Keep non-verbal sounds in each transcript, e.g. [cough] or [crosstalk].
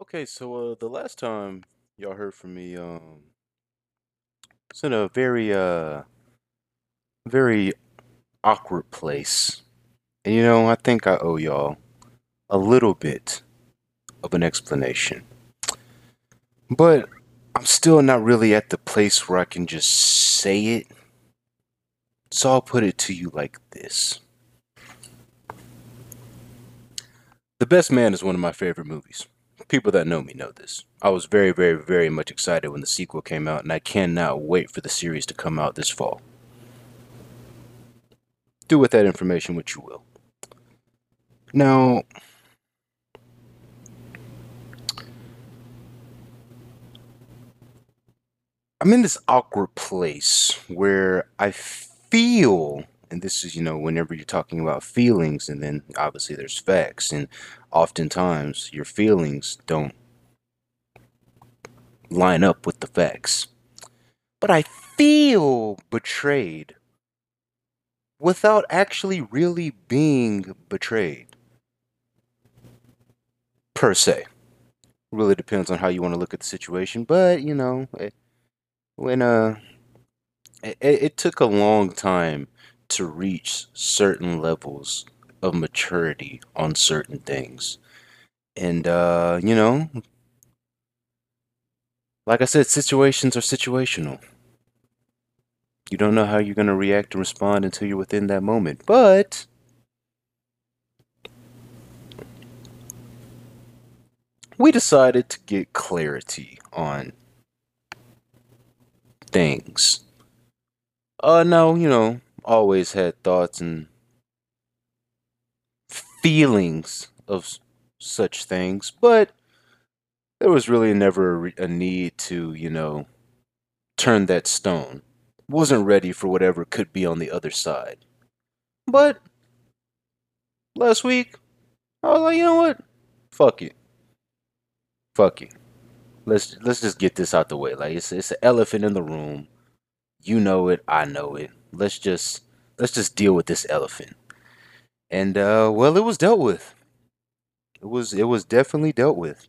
Okay, so uh the last time y'all heard from me, um it's in a very uh very awkward place. And you know, I think I owe y'all a little bit of an explanation. But I'm still not really at the place where I can just say it. So I'll put it to you like this. The Best Man is one of my favorite movies. People that know me know this. I was very, very, very much excited when the sequel came out, and I cannot wait for the series to come out this fall. Do with that information what you will. Now, I'm in this awkward place where I feel, and this is, you know, whenever you're talking about feelings, and then obviously there's facts, and oftentimes your feelings don't line up with the facts. But I feel betrayed without actually really being betrayed, per se. Really depends on how you want to look at the situation, but you know, it, when uh, it, it took a long time to reach certain levels of maturity on certain things, and uh, you know, like I said, situations are situational. You don't know how you're going to react and respond until you're within that moment. But we decided to get clarity on things. Uh, no, you know, always had thoughts and feelings of such things, but there was really never a, need to, you know, turn that stone. Wasn't ready for whatever could be on the other side. But last week, I was like, you know what? Fuck it. Fuck it let's let's just get this out the way. Like it's it's an elephant in the room. You know it, I know it. Let's just let's just deal with this elephant. And uh well it was dealt with. It was it was definitely dealt with.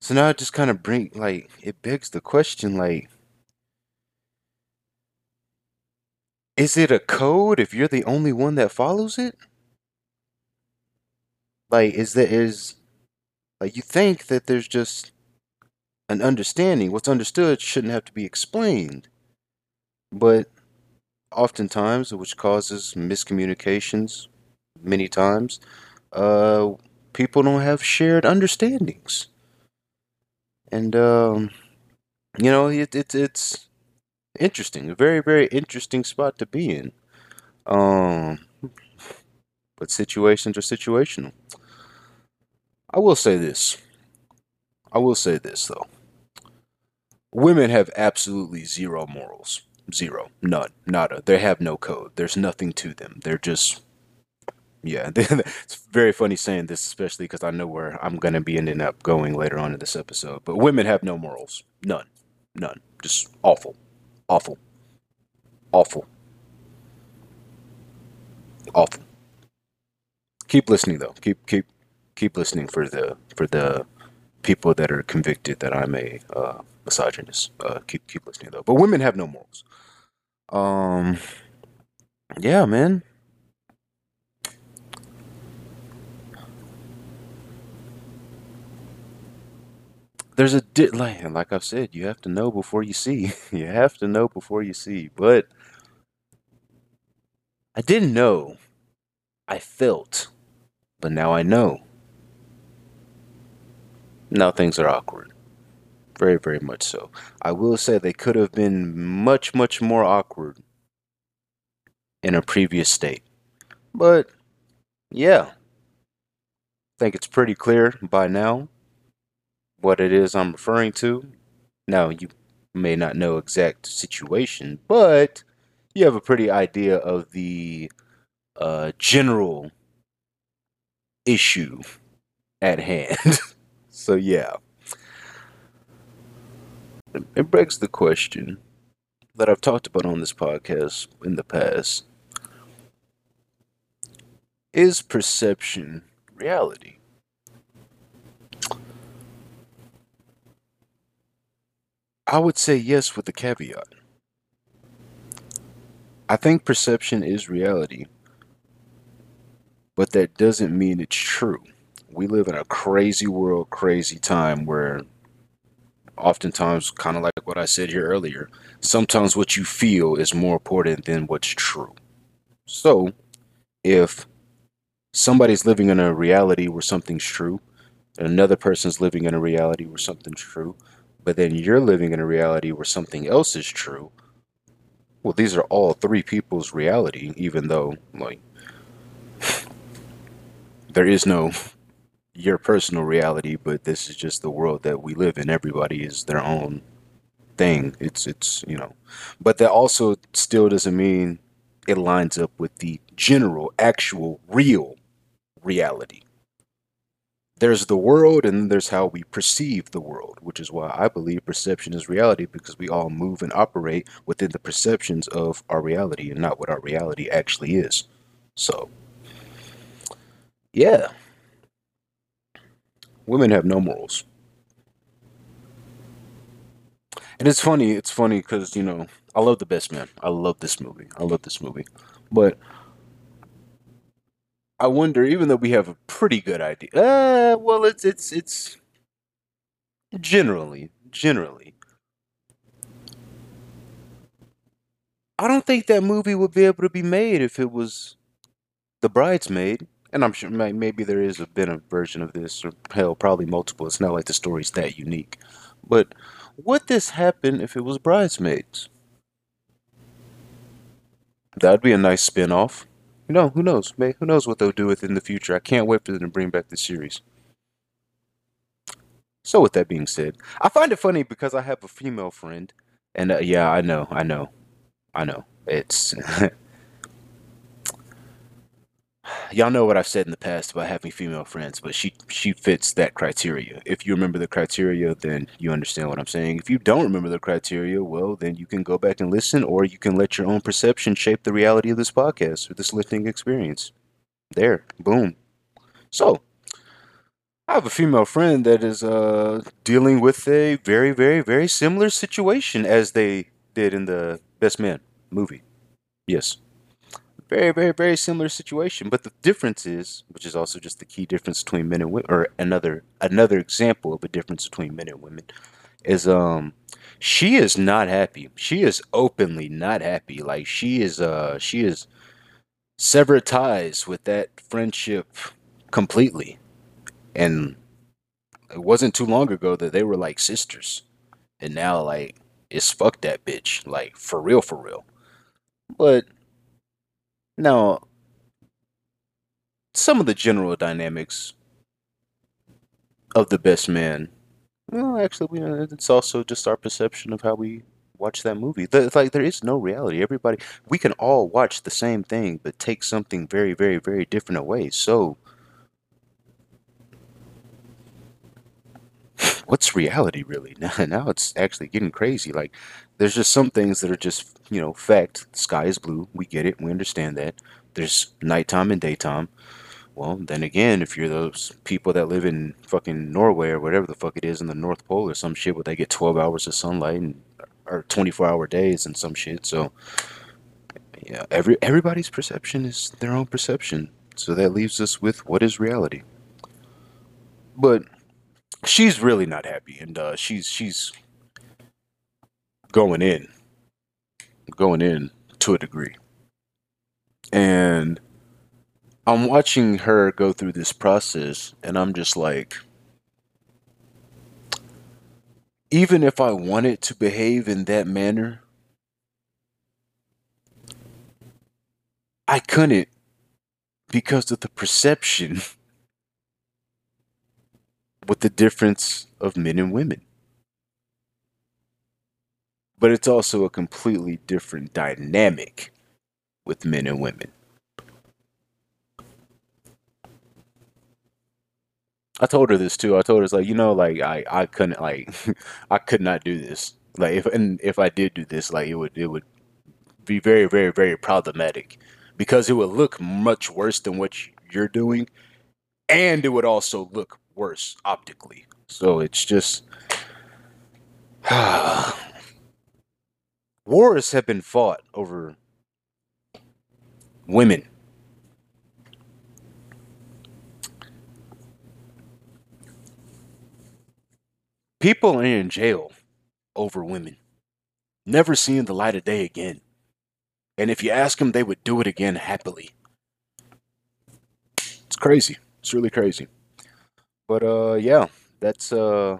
So now it just kind of bring like it begs the question like is it a code if you're the only one that follows it? Like is there is like you think that there's just an understanding. What's understood shouldn't have to be explained. But oftentimes, which causes miscommunications many times, uh, people don't have shared understandings. And, um, you know, it, it, it's interesting, a very, very interesting spot to be in. Um, but situations are situational. I will say this. I will say this, though women have absolutely zero morals. Zero. None. Nada. They have no code. There's nothing to them. They're just. Yeah. [laughs] it's very funny saying this, especially because I know where I'm going to be ending up going later on in this episode. But women have no morals. None. None. Just awful. Awful. Awful. Awful. Keep listening though. Keep keep keep listening for the for the people that are convicted that I'm a uh, misogynist. Uh, keep keep listening though. But women have no morals. Um, yeah, man. There's a di- like like I've said, you have to know before you see. [laughs] you have to know before you see. But I didn't know. I felt, but now I know. Now things are awkward. Very, very much so. I will say they could have been much, much more awkward in a previous state. But, yeah. I think it's pretty clear by now what it is I'm referring to. Now, you may not know exact situation, but you have a pretty idea of the uh, general issue at hand. [laughs] so, yeah it begs the question that I've talked about on this podcast in the past is perception reality? I would say yes with a caveat. I think perception is reality, but that doesn't mean it's true. We live in a crazy world, crazy time where oftentimes, kind of like what I said here earlier, sometimes what you feel is more important than what's true. So, if somebody's living in a reality where something's true, and another person's living in a reality where something's true, but then you're living in a reality where something else is true, well, these are all three people's reality, even though, like, [sighs] there is no your personal reality, but this is just the world that we live in. Everybody is their own thing. It's it's you know, but that also still doesn't mean it lines up with the general, actual, real reality. There's the world, and there's how we perceive the world, which is why I believe perception is reality because we all move and operate within the perceptions of our reality and not what our reality actually is. So, yeah, women have no morals. And it's funny, it's funny because, you know, I love The Best Man. I love this movie. I love this movie. But I wonder, even though we have a pretty good idea, uh, well, it's, it's, it's generally, generally, I don't think that movie would be able to be made if it was The Bridesmaid and I'm sure maybe there is a been a version of this, or hell, probably multiple. It's not like the story's that unique. But would this happen if it was Bridesmaids? That'd be a nice spin-off. You know, who knows? May who knows what they'll do with it in the future. I can't wait for them to bring back the series. So with that being said, I find it funny because I have a female friend, and uh, yeah, I know, I know, I know. It's [laughs] y'all know what I've said in the past about having female friends, but she she fits that criteria. If you remember the criteria, then you understand what I'm saying. If you don't remember the criteria, well, then you can go back and listen, or you can let your own perception shape the reality of this podcast or this listening experience. There, boom. So, I have a female friend that is uh, dealing with a very, very, very similar situation as they did in the Best Man movie. Yes, very, very, very similar situation. But the difference is, which is also just the key difference between men and women, or another another example of a difference between men and women, is um she is not happy. She is openly not happy. Like she is uh she is severed ties with that friendship completely. And it wasn't too long ago that they were like sisters. And now like it's fuck that bitch. Like for real, for real. But now, some of the general dynamics of the best man. Well, actually, uh, it's also just our perception of how we watch that movie. It's like there is no reality. Everybody, we can all watch the same thing, but take something very, very, very different away. So, [sighs] what's reality really? [laughs] Now, now it's actually getting crazy. Like, there's just some things that are just, you know, fact. The sky is blue. We get it. We understand that. There's nighttime and daytime. Well, then again, if you're those people that live in fucking Norway or whatever the fuck it is in the North Pole or some shit where they get 12 hours of sunlight and or 24 hour days and some shit. So, yeah, every everybody's perception is their own perception. So that leaves us with what is reality. But she's really not happy, and uh, she's she's going in, going in to a degree, and I'm watching her go through this process, and I'm just like, even if I wanted to behave in that manner, I couldn't because of the perception [laughs] with the difference of men and women. But it's also a completely different dynamic with men and women. I told her this too. I told her it's like, you know, like I, I couldn't like [laughs] I could not do this. Like if and if I did do this, like it would it would be very, very, very problematic. Because it would look much worse than what you're doing. And it would also look worse optically. So it's just [sighs] [sighs] Wars have been fought over women. People are in jail over women, never seeing the light of day again. And if you ask them, they would do it again happily. It's crazy. It's really crazy. But uh yeah, that's uh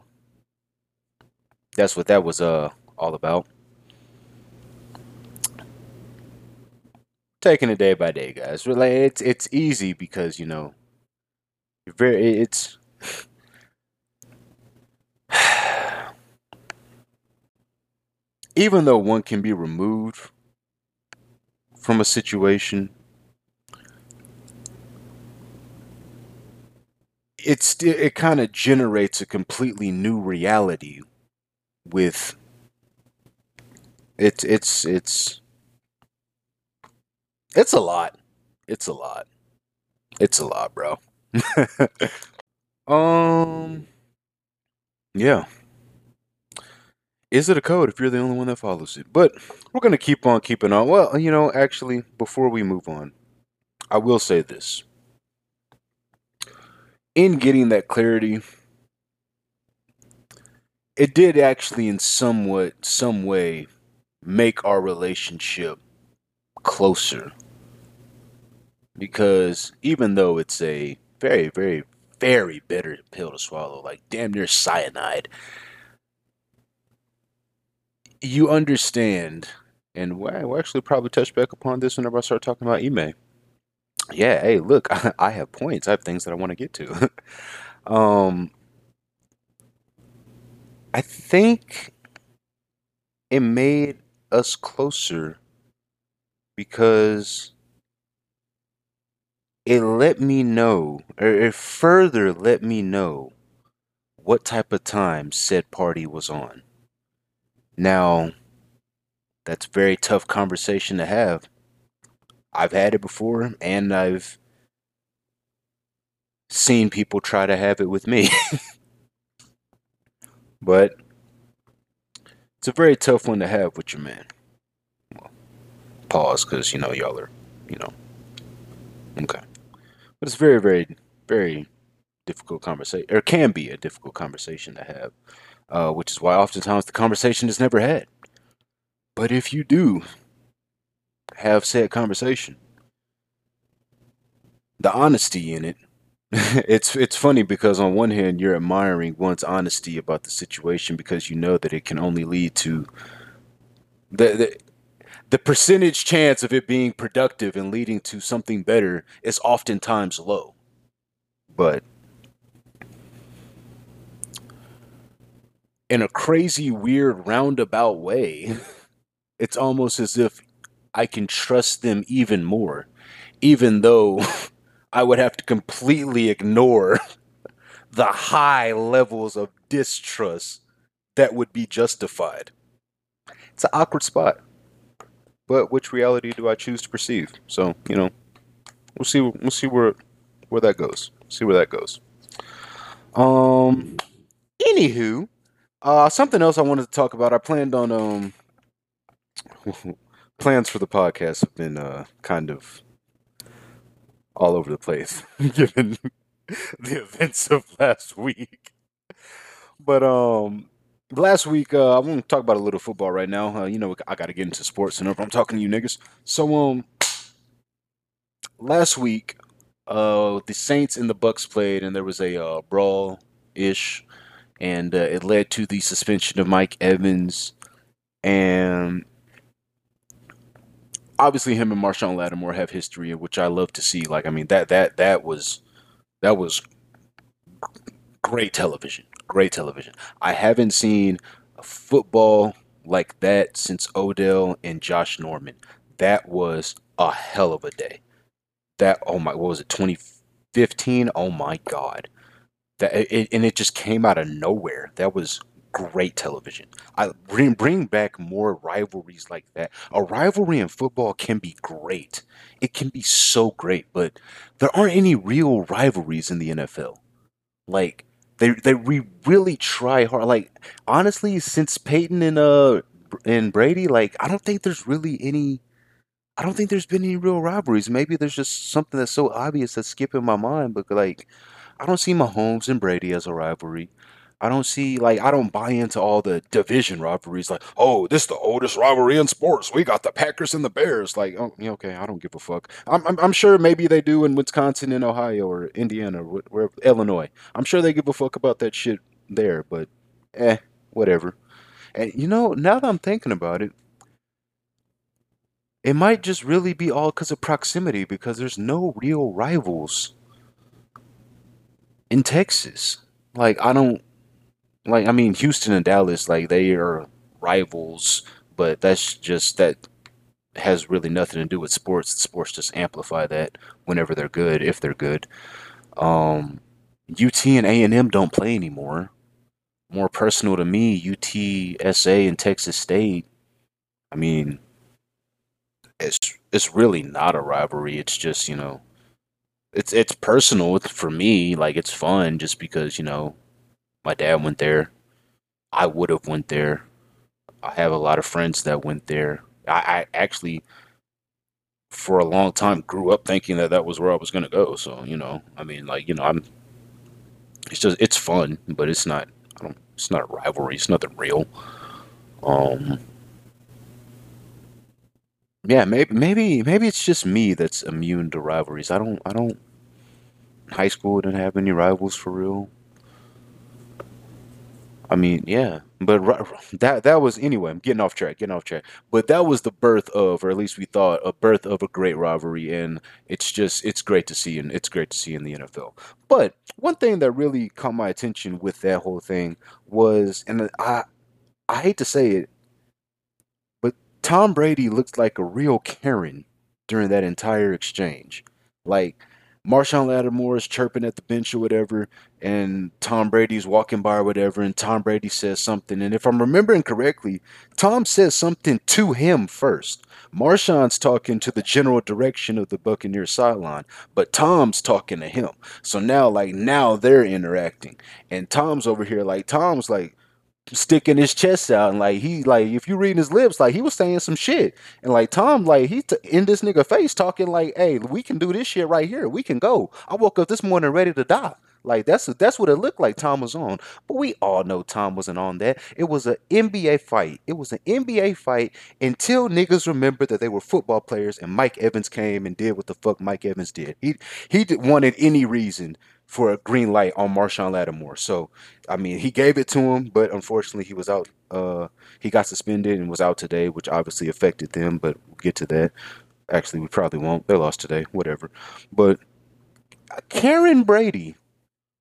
that's what that was uh all about. Taking it day by day, guys. Really, it's it's easy because you know, very it's. [sighs] Even though one can be removed from a situation, it's it kind of generates a completely new reality with it's it's it's it's a lot. It's a lot. It's a lot, bro. [laughs] um yeah. Is it a code if you're the only one that follows it? But we're going to keep on keeping on. Well, you know, actually, before we move on, I will say this. In getting that clarity, it did actually in somewhat some way make our relationship closer because even though it's a very very very bitter pill to swallow like damn near cyanide you understand and we'll actually probably touch back upon this whenever i start talking about email yeah hey look I, [laughs] I have points. I have things that i want to get to. [laughs] Um I think it made us closer because it let me know, or it further let me know what type of time said party was on. Now, that's very tough conversation to have. I've had it before, and I've seen people try to have it with me. [laughs] But it's a very tough one to have with your man. Well, pause, because you know y'all are, you know, okay. But it's very, very, very difficult conversation, or can be a difficult conversation to have, uh, which is why oftentimes the conversation is never had. But if you do have said conversation, the honesty in it [laughs] it's it's funny because on one hand you're admiring one's honesty about the situation because you know that it can only lead to the, the the percentage chance of it being productive and leading to something better is oftentimes low. But in a crazy, weird, roundabout way, [laughs] it's almost as if I can trust them even more, even though [laughs] I would have to completely ignore [laughs] the high levels of distrust that would be justified. It's an awkward spot. But which reality do I choose to perceive? So, you know, we'll see we'll see where where that goes. See where that goes. Um anywho, uh something else I wanted to talk about. I planned on um [laughs] plans for the podcast have been uh kind of all over the place [laughs] given the events of last week. But um last week uh I want to talk about a little football right now. Uh, you know I got to get into sports and I'm talking to you niggas. So um last week uh the Saints and the Bucks played and there was a uh, brawl ish and uh, it led to the suspension of Mike Evans and obviously him and Marshon Lattimore have history, which I love to see. Like, I mean, that that that was that was great television. Great television. I haven't seen football like that since Odell and Josh Norman. That was a hell of a day. That oh my, what was it? 2015. Oh my god. That it, and it just came out of nowhere. That was great television. I bring bring back more rivalries like that. A rivalry in football can be great. It can be so great, but there aren't any real rivalries in the NFL. Like they they we really try hard. Like honestly, since Peyton and uh and Brady, like I don't think there's really any. I don't think there's been any real rivalries. Maybe there's just something that's so obvious that's skipping my mind. But like, I don't see Mahomes and Brady as a rivalry. I don't see like I don't buy into all the division rivalries. Like, oh, this is the oldest rivalry in sports. We got the Packers and the Bears. Like, oh, okay, I don't give a fuck. I'm, I'm, I'm sure maybe they do in Wisconsin and Ohio or Indiana or where Illinois. I'm sure they give a fuck about that shit there. But, eh, whatever. And you know, now that I'm thinking about it, it might just really be all because of proximity because there's no real rivals in Texas. Like, I don't like I mean Houston and Dallas like they are rivals, but that's just that has really nothing to do with sports. Sports just amplify that whenever they're good, if they're good. Um, UT and A and M don't play anymore. More personal to me, UTSA and Texas State. I mean, it's it's really not a rivalry. It's just you know, it's it's personal for me. Like it's fun just because you know my dad went there. I would have went there. I have a lot of friends that went there. I, I actually, for a long time, grew up thinking that that was where I was going to go. So you know, I mean, like you know, I'm. It's just it's fun, but it's not. I don't. It's not a rivalry. It's nothing real. Um. Yeah, maybe maybe maybe it's just me that's immune to rivalries. I don't. I don't. High school didn't have any rivals for real. I mean, yeah, but [laughs] that that was anyway. I'm getting off track, getting off track. But that was the birth of, or at least we thought, a birth of a great rivalry, and it's just it's great to see, and it's great to see in the NFL. But one thing that really caught my attention with that whole thing was, and I I hate to say it, but Tom Brady looked like a real Karen during that entire exchange. Like Marshon Lattimore is chirping at the bench or whatever, and Tom Brady's walking by or whatever, and Tom Brady says something. And if I'm remembering correctly, Tom says something to him first. Marshon's talking to the general direction of the Buccaneers sideline, but Tom's talking to him. So now, like, now they're interacting. And Tom's over here, like, Tom's like, sticking his chest out and like he like if you read his lips like he was saying some shit. And like Tom like he t- in this nigga face talking like hey we can do this shit right here. We can go. I woke up this morning ready to die. Like that's that's what it looked like Tom was on. But we all know Tom wasn't on that. It was an NBA fight. It was an NBA fight until niggas remembered that they were football players and Mike Evans came and did what the fuck Mike Evans did. He he wanted any reason for a green light on Marshon Lattimore. So, I mean, he gave it to him, but unfortunately, he was out. Uh, he got suspended and was out today, which obviously affected them. But we'll get to that. Actually, we probably won't. They lost today, whatever. But Karen Brady,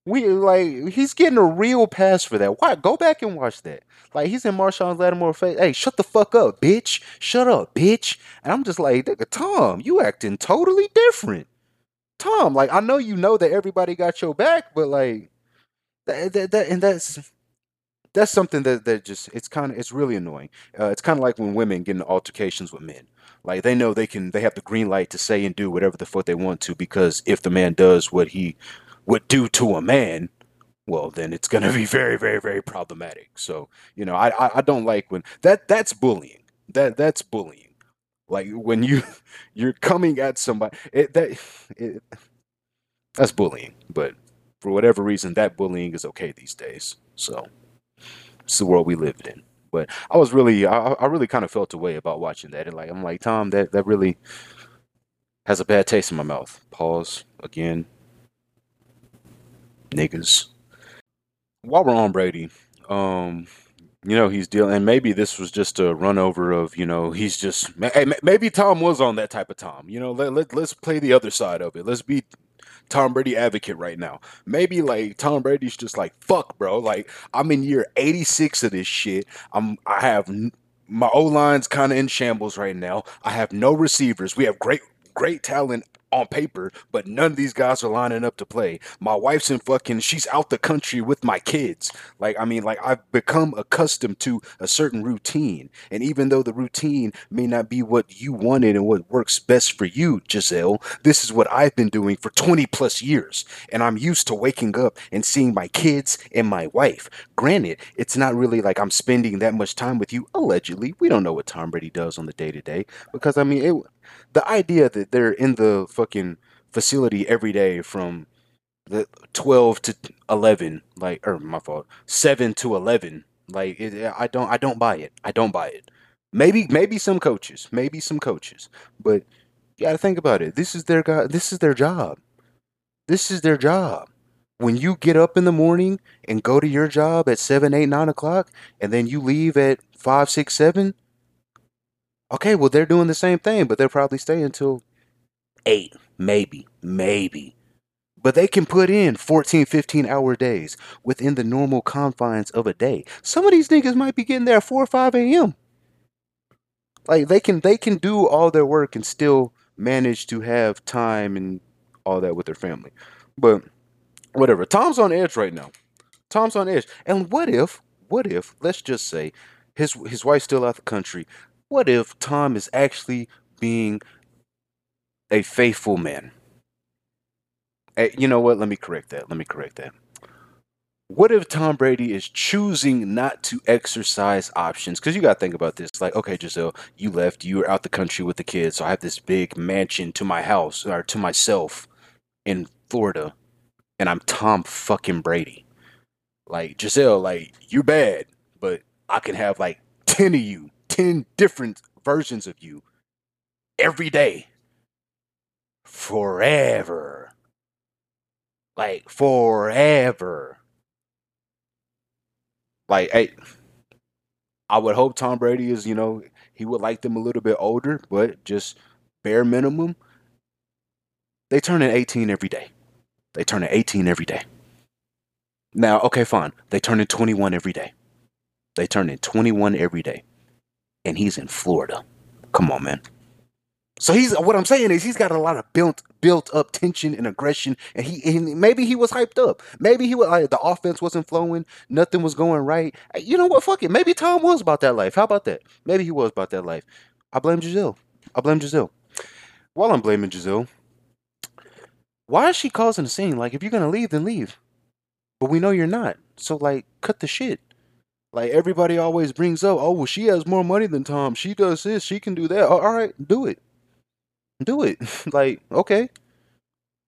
we like he's getting a real pass for that. Why? Go back and watch that. Like he's in Marshon Lattimore face. Hey, shut the fuck up, bitch. Shut up, bitch. And I'm just like, Tom, you acting totally different. Tom, like I know you know that everybody got your back, but like that, that, that and that's that's something that that just it's kind of it's really annoying. Uh, it's kind of like when women get in altercations with men. Like they know they can they have the green light to say and do whatever the fuck they want to because if the man does what he would do to a man, well then it's gonna be very very very problematic. So you know I I, I don't like when that that's bullying. That that's bullying. Like when you [laughs] you're coming at somebody it, that [sighs] it, that's bullying. But for whatever reason, that bullying is okay these days. So it's the world we lived in. But I was really I, I really kind of felt away about watching that and like I'm like Tom that that really has a bad taste in my mouth. Pause again. Niggas. While we're on Brady, um, you know he's dealing and maybe this was just a run over of you know he's just maybe tom was on that type of tom you know let, let, let's play the other side of it. Let's be tom brady advocate right now. Maybe like tom brady's just like fuck bro like i'm in year 86 of this shit. I'm i have my o line's kind of in shambles right now. I have no receivers. We have great great talent on paper, but none of these guys are lining up to play. My wife's in fucking, she's out the country with my kids. Like, I mean, like, I've become accustomed to a certain routine. And even though the routine may not be what you wanted and what works best for you, Gisele, this is what I've been doing for 20 plus years. And I'm used to waking up and seeing my kids and my wife. Granted, it's not really like I'm spending that much time with you, allegedly. We don't know what Tom Brady does on the day to day because, I mean, it the idea that they're in the fucking facility every day from the 12 to 11 like or my fault 7 to 11 like it, i don't i don't buy it. I don't buy it. Maybe maybe some coaches maybe some coaches but you gotta think about it. This is their guy this is their job. This is their job. When you get up in the morning and go to your job at 7 8 9 o'clock and then you leave at 5 6 7 Okay, well, they're doing the same thing, but they're probably staying until eight, maybe, maybe. But they can put in 14, 15 hour days within the normal confines of a day. Some of these niggas might be getting there at 4 or 5 a.m. Like they can they can do all their work and still manage to have time and all that with their family. But whatever. Tom's on edge right now. Tom's on edge. And what if, what if, let's just say, his his wife's still out of the country what if Tom is actually being a faithful man? Hey, you know what? Let me correct that. Let me correct that. What if Tom Brady is choosing not to exercise options? Because you got to think about this. Like, okay, Gisele, you left. You were out the country with the kids. So I have this big mansion to my house or to myself in Florida. And I'm Tom fucking Brady. Like, Gisele, like, you're bad. But I can have like 10 of you 10 different versions of you every day forever. Like forever. Like hey, I would hope Tom Brady is, you know, he would like them a little bit older, but just bare minimum. They turn in 18 every day. They turn in 18 every day. Now, okay, fine. They turn in 21 every day. They turn in 21 every day and he's in Florida. Come on, man. So he's what I'm saying is he's got a lot of built built up tension and aggression, and he and maybe he was hyped up. Maybe he was like uh, the offense wasn't flowing, nothing was going right. You know what? Fuck it. Maybe Tom was about that life. How about that? Maybe he was about that life. I blame Gisele. I blame Gisele. While I'm blaming Gisele, why is she causing a scene? Like if you're gonna leave, then leave. But we know you're not. So like, cut the shit. Like everybody always brings up, oh well, she has more money than Tom. She does this. She can do that. all right, do it. Do it. [laughs] like okay.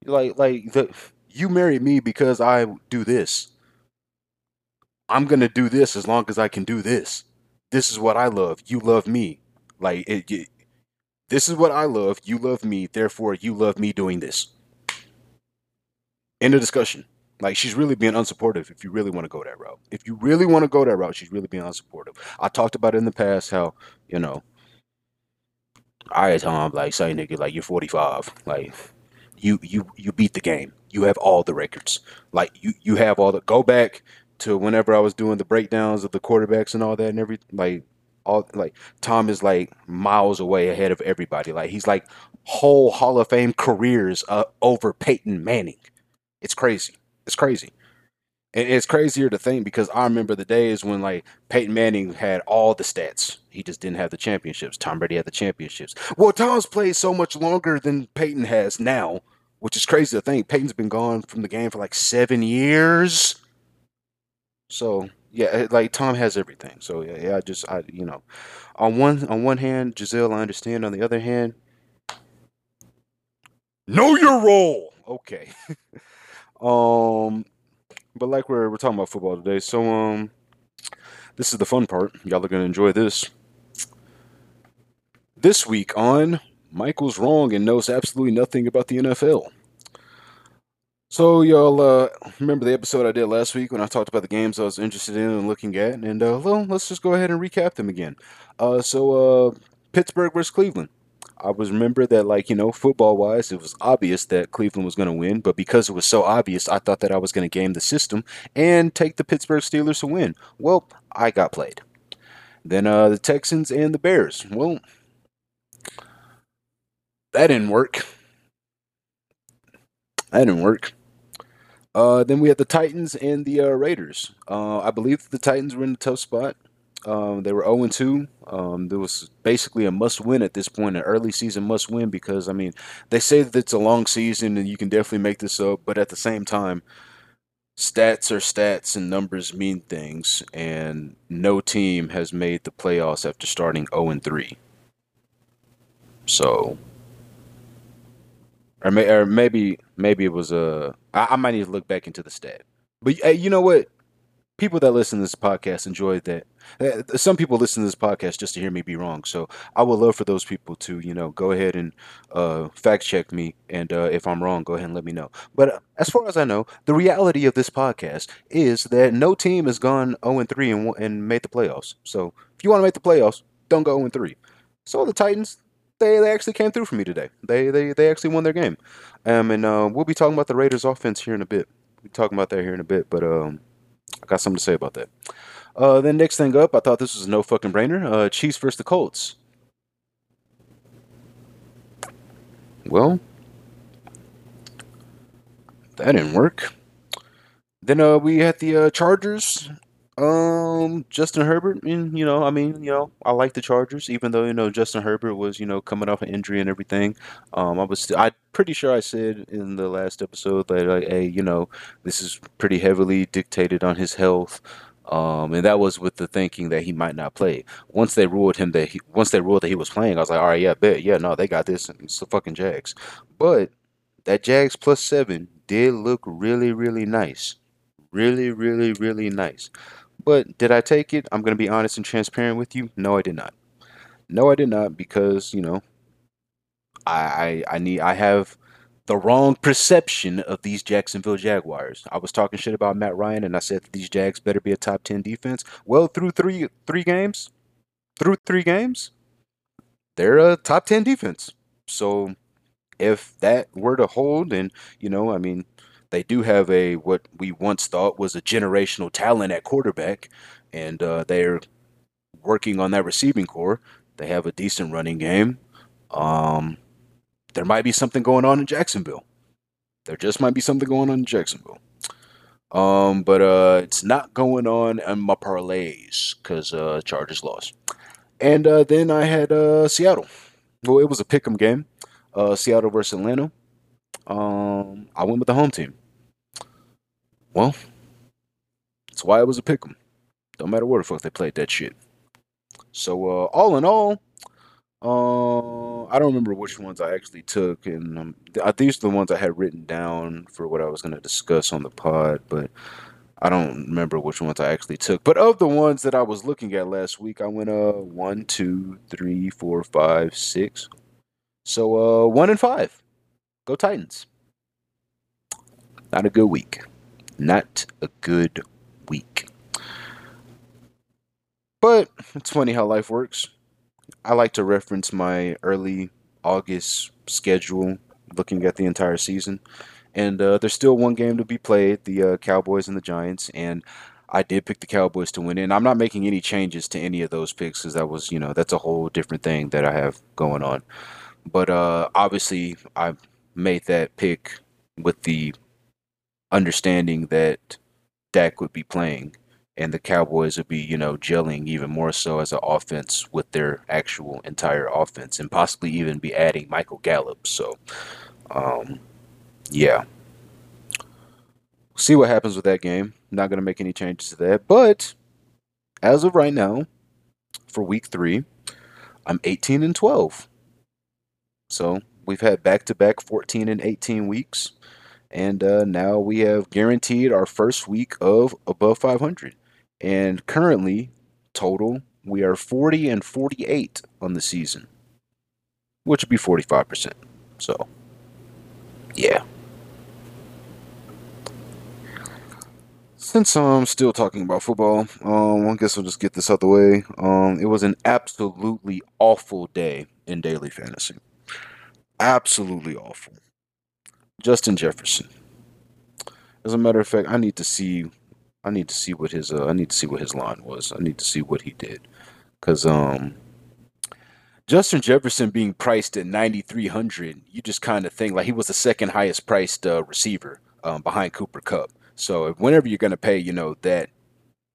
Like like the you married me because I do this. I'm gonna do this as long as I can do this. This is what I love. You love me. Like it, it this is what I love. You love me. Therefore, you love me doing this. End of discussion. Like she's really being unsupportive if you really want to go that route. If you really want to go that route, she's really being unsupportive. I talked about it in the past how, you know, all right, Tom, like say nigga, like you're 45. Like you you you beat the game. You have all the records. Like you you have all the go back to whenever I was doing the breakdowns of the quarterbacks and all that and every like all like Tom is like miles away ahead of everybody. Like he's like whole Hall of Fame careers uh, over Peyton Manning. It's crazy. It's crazy. And it's crazier to think because I remember the days when like Peyton Manning had all the stats. He just didn't have the championships. Tom Brady had the championships. Well, Tom's played so much longer than Peyton has now, which is crazy to think. Peyton's been gone from the game for like seven years. So yeah, like Tom has everything. So yeah, yeah I just I you know, on one on one hand, Gisele I understand. On the other hand, know your role. Okay. [laughs] Um, but like we're we're talking about football today, so um, this is the fun part. Y'all are gonna enjoy this. This week on Michael's wrong and knows absolutely nothing about the NFL. So y'all uh, remember the episode I did last week when I talked about the games I was interested in and looking at, and uh, well, let's just go ahead and recap them again. Uh, so uh, Pittsburgh versus Cleveland. I was remember that like you know football wise it was obvious that Cleveland was going to win, but because it was so obvious, I thought that I was going to game the system and take the Pittsburgh Steelers to win. Well, I got played. Then uh, the Texans and the Bears. Well, that didn't work. That didn't work. Uh, then we had the Titans and the uh, Raiders. Uh, I believe the Titans were in a tough spot. Um, they were 0 2. Um, there was basically a must win at this point, an early season must win because, I mean, they say that it's a long season and you can definitely make this up, but at the same time, stats are stats and numbers mean things, and no team has made the playoffs after starting 0 3. So, or, may, or maybe maybe it was a. I, I might need to look back into the stat. But hey, you know what? People that listen to this podcast enjoy that. Uh, some people listen to this podcast just to hear me be wrong. So I would love for those people to, you know, go ahead and uh, fact check me. And uh, if I'm wrong, go ahead and let me know. But uh, as far as I know, the reality of this podcast is that no team has gone 0 3 and, made the playoffs. So if you want to make the playoffs, don't go 0 3. So the Titans, they, they actually came through for me today. They they, they actually won their game. Um, and uh, we'll be talking about the Raiders offense here in a bit. We'll be talking about that here in a bit, but um, I got something to say about that. Uh, then next thing up, I thought this was no fucking brainer. Uh, Chiefs versus the Colts. Well, that didn't work. Then uh, we had the uh, Chargers um, Justin Herbert, and you know, I mean, you know, I like the Chargers, even though you know Justin Herbert was, you know, coming off an injury and everything. Um, I was, I pretty sure I said in the last episode that, like, hey, you know, this is pretty heavily dictated on his health. Um, and that was with the thinking that he might not play. Once they ruled him that he, once they ruled that he was playing, I was like, all right, yeah, bet, yeah, no, they got this. It's the fucking Jags. But that Jags plus seven did look really, really nice, really, really, really nice. But did I take it? I'm going to be honest and transparent with you. No, I did not. No, I did not because, you know, I I, I need I have the wrong perception of these Jacksonville Jaguars. I was talking shit about Matt Ryan and I said these Jags better be a top 10 defense. Well, through 3 3 games, through 3 games, they're a top 10 defense. So if that were to hold and, you know, I mean, they do have a what we once thought was a generational talent at quarterback, and uh, they're working on that receiving corps. They have a decent running game. Um, there might be something going on in Jacksonville. There just might be something going on in Jacksonville. Um, but uh, it's not going on in my parlays because uh, Chargers lost. And uh, then I had uh, Seattle. Well, it was a pick'em game. Uh, Seattle versus Atlanta. Um, I went with the home team. Well, that's why it was a pick 'em. Don't matter where the fuck they played that shit. So uh, all in all, uh, I don't remember which ones I actually took, and um, th- these are the ones I had written down for what I was going to discuss on the pod, but I don't remember which ones I actually took. But of the ones that I was looking at last week, I went uh one, two, three, four, five, six. So uh one and five. Go Titans. Not a good week not a good week. But it's funny how life works. I like to reference my early August schedule, looking at the entire season. And uh, there's still one game to be played the uh, Cowboys and the Giants. And I did pick the Cowboys to win. And I'm not making any changes to any of those picks because that was, you know, that's a whole different thing that I have going on. But uh, obviously, I made that pick with the understanding that Dak would be playing and the Cowboys would be, you know, gelling even more so as an offense with their actual entire offense and possibly even be adding Michael Gallup. So, um, yeah. See what happens with that game. Not going to make any changes to that. But as of right now, for week three, I'm 18 and 12. So we've had back to back 14 and 18 weeks and uh, now we have guaranteed our first week of above 500 and currently total we are 40 and 48 on the season which would be 45% so yeah since I'm still talking about football, um, I guess I'll just get this out the way. Um, it was an absolutely awful day in daily fantasy. Absolutely awful. Justin Jefferson. As a matter of fact, I need to see I need to see what his uh, I need to see what his line was. I need to see what he did. Cuz um Justin Jefferson being priced at 9,300, you just kind of think like he was the second highest priced uh, receiver um, behind Cooper Kupp. So whenever you're going to pay, you know that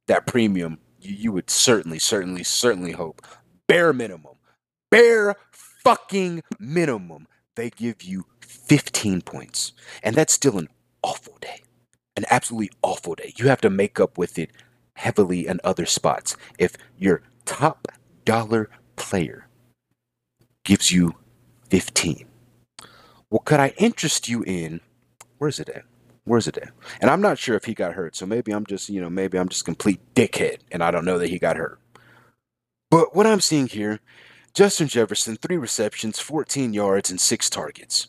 that premium, you, you would certainly, certainly, certainly hope bare minimum, bare fucking minimum, they give you 15 points, and that's still an awful day, an absolutely awful day. You have to make up with it heavily in other spots. If your top dollar player gives you 15. Well, could I interest you in where's it at? Where's it at? And I'm not sure if he got hurt, so maybe I'm just, you know, maybe I'm just complete dickhead and I don't know that he got hurt. But what I'm seeing here, Justin Jefferson, three receptions, 14 yards, and six targets.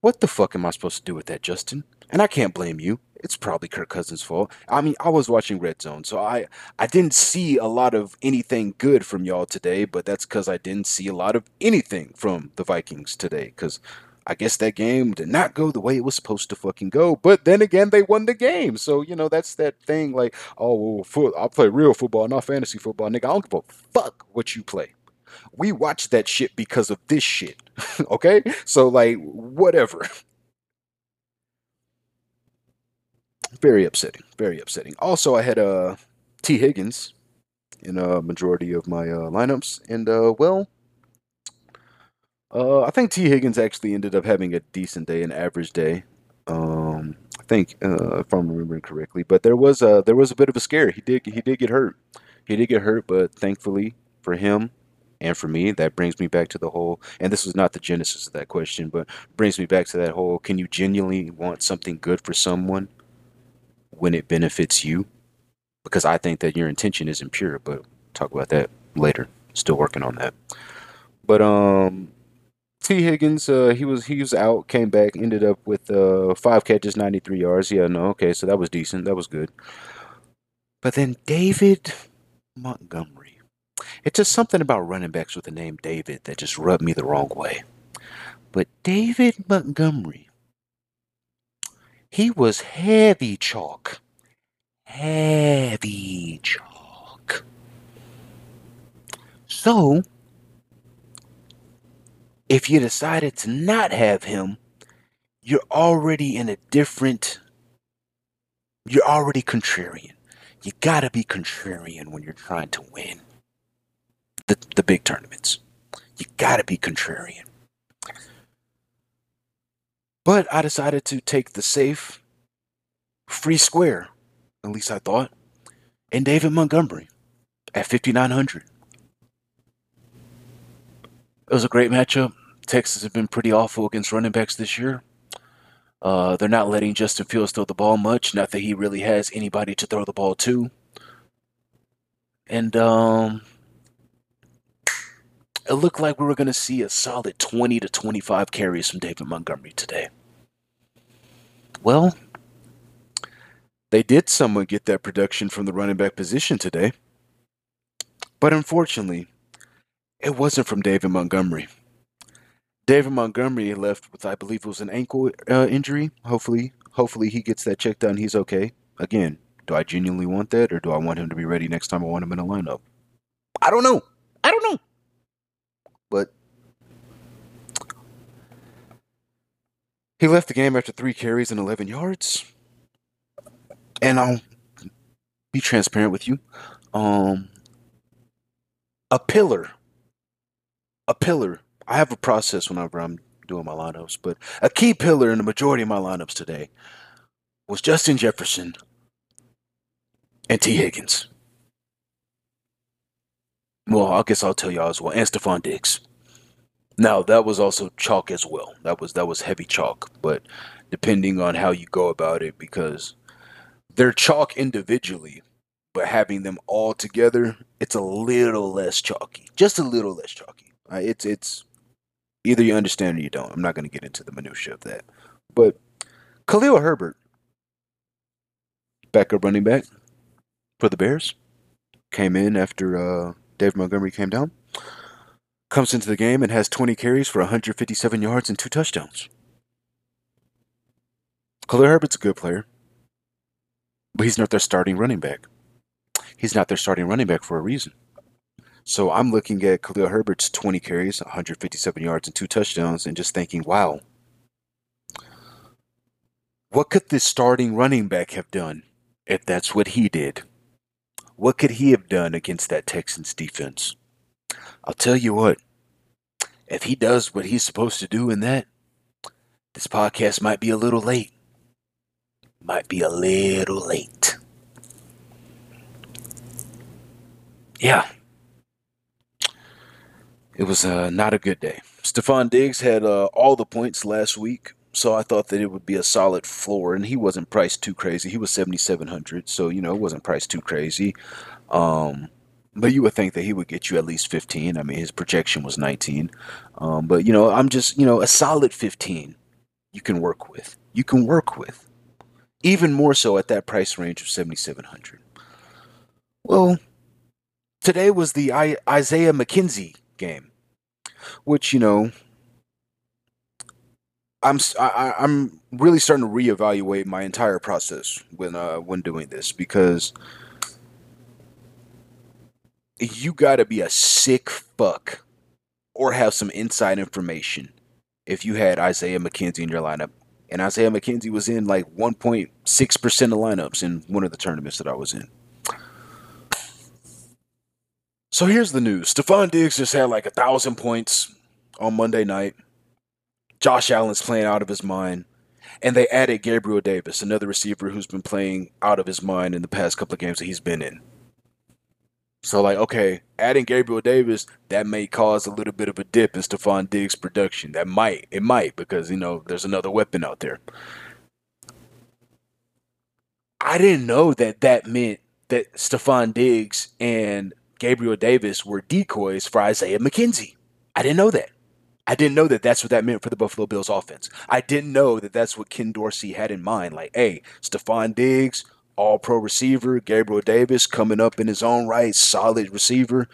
What the fuck am I supposed to do with that, Justin? And I can't blame you it's probably Kirk Cousins' fault. I mean, I was watching Red Zone, so I I didn't see a lot of anything good from y'all today, but that's because I didn't see a lot of anything from the Vikings today. Because I guess that game did not go the way it was supposed to fucking go. But then again, they won the game, so you know that's that thing. Like, oh, well, I'll play real football, not fantasy football, nigga. I don't give a fuck what you play. We watch that shit because of this shit. [laughs] okay, so like, whatever. Very upsetting. Very upsetting. Also, I had uh, Tee Higgins in a majority of my uh, lineups, and uh, well, uh, I think T. Higgins actually ended up having a decent day, an average day. Um, I think uh, if I'm remembering correctly, but there was a there was a bit of a scare. He did he did get hurt. He did get hurt, but thankfully for him and for me, that brings me back to the whole. And this was not the genesis of that question, but brings me back to that whole. Can you genuinely want something good for someone? when it benefits you because I think that your intention isn't pure, but talk about that later. Still working on that. But um Tee Higgins, uh, he was he was out, came back, ended up with uh, five catches, 93 yards. Yeah, no, okay, so that was decent. That was good. But then David Montgomery. It's just something about running backs with the name David that just rubbed me the wrong way. But David Montgomery he was heavy chalk. Heavy chalk. So, if you decided to not have him, you're already in a different. You're already contrarian. You gotta be contrarian when you're trying to win the, the big tournaments. You gotta be contrarian. But I decided to take the safe, free square, at least I thought, and David Montgomery at 5,900. It was a great matchup. Texans have been pretty awful against running backs this year. Uh, they're not letting Justin Fields throw the ball much. Not that he really has anybody to throw the ball to. And um, it looked like we were going to see a solid 20 to 25 carries from David Montgomery today. Well, they did somewhat get that production from the running back position today. But unfortunately, it wasn't from David Montgomery. David Montgomery left with, I believe, it was an ankle uh, injury. Hopefully, hopefully he gets that checked out he's okay. Again, do I genuinely want that, or do I want him to be ready next time I want him in a lineup? I don't know. I don't know. But He left the game after three carries and 11 yards. And I'll be transparent with you. Um, a pillar, a pillar. I have a process whenever I'm doing my lineups, but a key pillar in the majority of my lineups today was Justin Jefferson and T. Higgins. Well, I guess I'll tell y'all as well, and Stefon Diggs. Now that was also chalk as well. That was that was heavy chalk, but depending on how you go about it, because they're chalk individually, but having them all together, it's a little less chalky, just a little less chalky. Uh, it's it's either you understand or you don't. I'm not going to get into the minutia of that, but Khalil Herbert, backup running back for the Bears, came in after uh, Dave Montgomery came down comes into the game and has 20 carries for 157 yards and two touchdowns. Khalil Herbert's a good player, but he's not their starting running back. He's not their starting running back for a reason. So I'm looking at Khalil Herbert's 20 carries, 157 yards, and two touchdowns, and just thinking, wow, what could this starting running back have done if that's what he did? What could he have done against that Texans defense? I'll tell you what, if he does what he's supposed to do in that, this podcast might be a little late. Might be a little late. Yeah. It was uh, not a good day. Stefon Diggs had uh, all the points last week, so I thought that it would be a solid floor, and he wasn't priced too crazy. He was 7700 so, you know, it wasn't priced too crazy. Um, but you would think that he would get you at least 15. I mean, his projection was 19. Um, but, you know, I'm just, you know, a solid 15 you can work with. You can work with. Even more so at that price range of 7700 Well, today was the I- Isaiah McKenzie game, which, you know, I'm I, I'm really starting to reevaluate my entire process when uh, when doing this because you got to be a sick fuck or have some inside information if you had Isaiah McKenzie in your lineup. And Isaiah McKenzie was in like 1.6% of lineups in one of the tournaments that I was in. So here's the news Stefon Diggs just had like a thousand points on Monday night. Josh Allen's playing out of his mind. And they added Gabriel Davis, another receiver who's been playing out of his mind in the past couple of games that he's been in. So like, okay, adding Gabriel Davis, that may cause a little bit of a dip in Stefon Diggs' production. That might, it might, because you know there's another weapon out there. I didn't know that that meant that Stefon Diggs and Gabriel Davis were decoys for Isaiah McKenzie. I didn't know that. I didn't know that that's what that meant for the Buffalo Bills offense. I didn't know that that's what Ken Dorsey had in mind. Like, hey, Stefon Diggs, all pro receiver, Gabriel Davis coming up in his own right, solid receiver.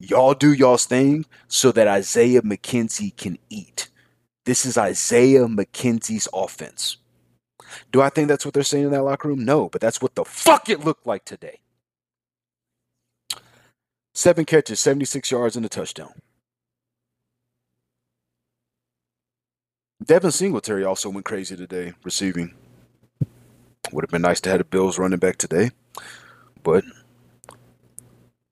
Y'all do y'all's thing so that Isaiah McKenzie can eat. This is Isaiah McKenzie's offense. Do I think that's what they're saying in that locker room? No, but that's what the fuck it looked like today. Seven catches, 76 yards, and a touchdown. Devin Singletary also went crazy today receiving. Would have been nice to have the Bills running back today, but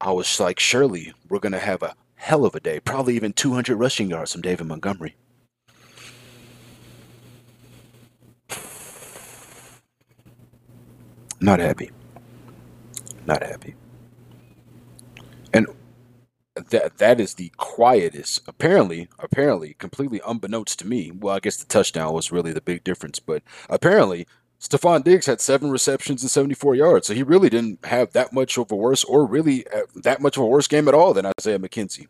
I was like, surely we're gonna have a hell of a day. Probably even 200 rushing yards from David Montgomery. Not happy. Not happy. And that that is the quietest. Apparently, apparently, completely unbeknownst to me. Well, I guess the touchdown was really the big difference, but apparently Stefon Diggs had seven receptions and 74 yards, so he really didn't have that much of a worse, or really uh, that much of a worse game at all than Isaiah McKenzie.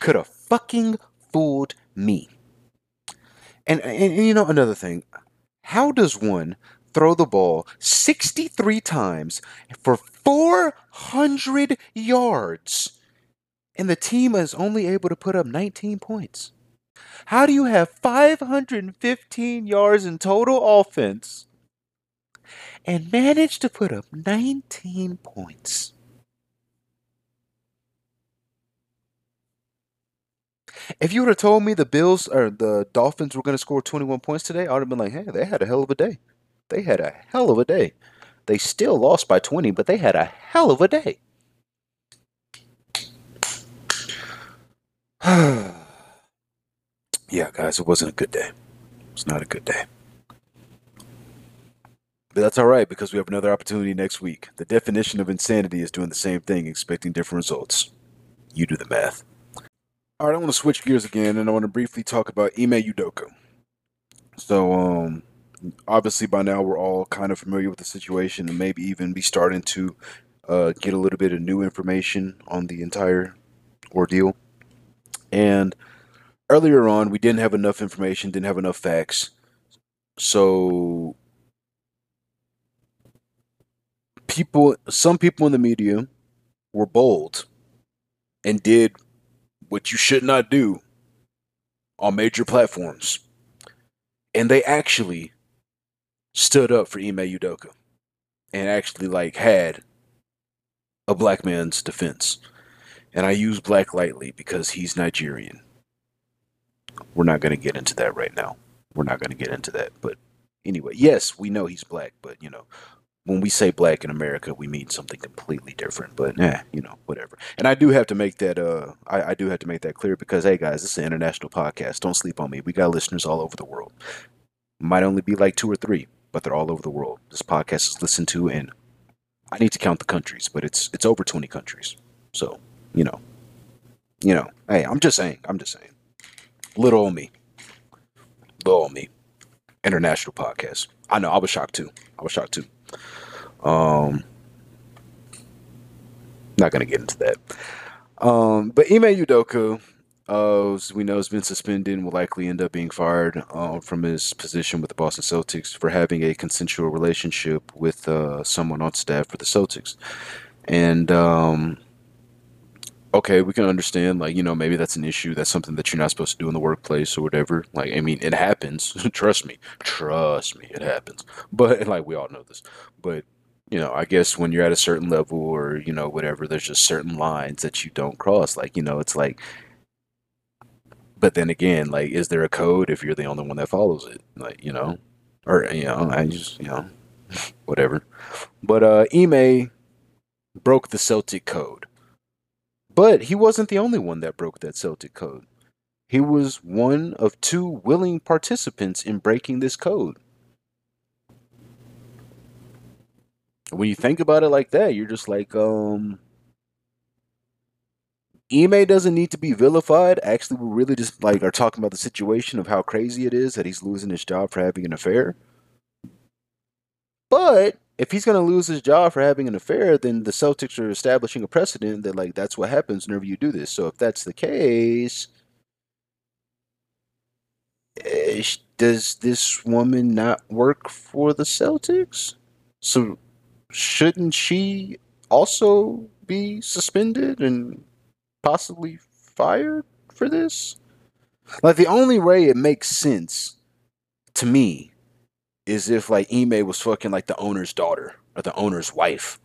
Could have fucking fooled me. And, and, and you know another thing, how does one throw the ball 63 times for 400 yards, and the team is only able to put up 19 points? How do you have 515 yards in total offense? and manage to put up 19 points. If you would have told me the Bills or the Dolphins were going to score 21 points today, I would have been like, hey, they had a hell of a day. They had a hell of a day. They still lost by 20, but they had a hell of a day. [sighs] yeah, guys, it wasn't a good day. It's not a good day. But that's all right because we have another opportunity next week. The definition of insanity is doing the same thing, expecting different results. You do the math. All right, I want to switch gears again and I want to briefly talk about Ime Udoka. So, um, obviously by now we're all kind of familiar with the situation and maybe even be starting to uh, get a little bit of new information on the entire ordeal. And earlier on, we didn't have enough information, didn't have enough facts. So people, some people in the media were bold and did what you should not do on major platforms. And they actually stood up for Ime Udoka and actually like had a black man's defense. And I use black lightly because he's Nigerian. We're not going to get into that right now. We're not going to get into that. But anyway, yes, we know he's black, but you know, when we say black in America, we mean something completely different. But yeah, you know, whatever. And I do have to make that uh I, I do have to make that clear because hey guys, this is an international podcast. Don't sleep on me. We got listeners all over the world. Might only be like two or three, but they're all over the world. This podcast is listened to in I need to count the countries, but it's it's over twenty countries. So, you know. You know, hey, I'm just saying, I'm just saying. Little old me. Little old me. International podcast. I know, I was shocked too. I was shocked too. Um, not gonna get into that. Um, but Ime Udoka, uh, as we know, has been suspended and will likely end up being fired uh, from his position with the Boston Celtics for having a consensual relationship with uh, someone on staff for the Celtics. And um, okay, we can understand, like, you know, maybe that's an issue. That's something that you're not supposed to do in the workplace or whatever. Like, I mean, it happens. [laughs] Trust me. Trust me, it happens. [laughs] But, like, we all know this. But you know, I guess when you're at a certain level or, you know, whatever, there's just certain lines that you don't cross. Like, you know, it's like, but then again, like, is there a code if you're the only one that follows it? Like, you know, or, you know, I just, you know, [laughs] whatever. But, uh, Ime broke the Celtic code. But he wasn't the only one that broke that Celtic code. He was one of two willing participants in breaking this code. when you think about it like that, you're just like, um, Ime doesn't need to be vilified. Actually, we really just like are talking about the situation of how crazy it is that he's losing his job for having an affair. But if he's going to lose his job for having an affair, then the Celtics are establishing a precedent that like that's what happens whenever you do this. So if that's the case, does this woman not work for the Celtics? So shouldn't she also be suspended and possibly fired for this? Like the only way it makes sense to me is if like Ime was fucking like the owner's daughter or the owner's wife.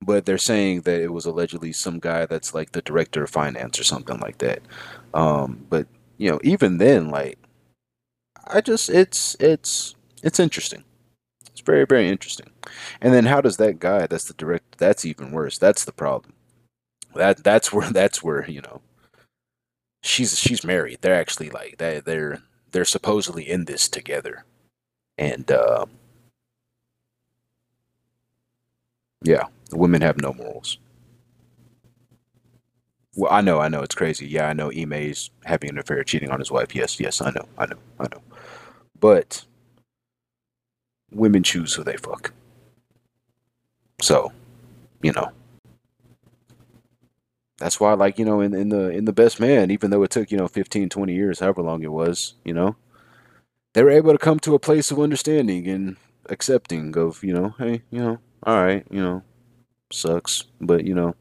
But they're saying that it was allegedly some guy that's like the director of finance or something like that. Um, but you know, even then, like I just it's it's it's interesting. It's very very interesting. And then how does that guy that's the direct that's even worse. That's the problem. That that's where [laughs] that's where, you know, she's she's married. They're actually like they they're they're supposedly in this together. And uh yeah, women have no morals. Well, I know, I know, it's crazy. Yeah, I know Ime's having an affair, cheating on his wife. Yes, yes, I know, I know, I know. But women choose who they fuck. So, you know, that's why, like, you know, in, in the in the best man, even though it took, you know, 15, 20 years, however long it was, you know, they were able to come to a place of understanding and accepting of, you know, hey, you know, all right, you know, sucks, but you know,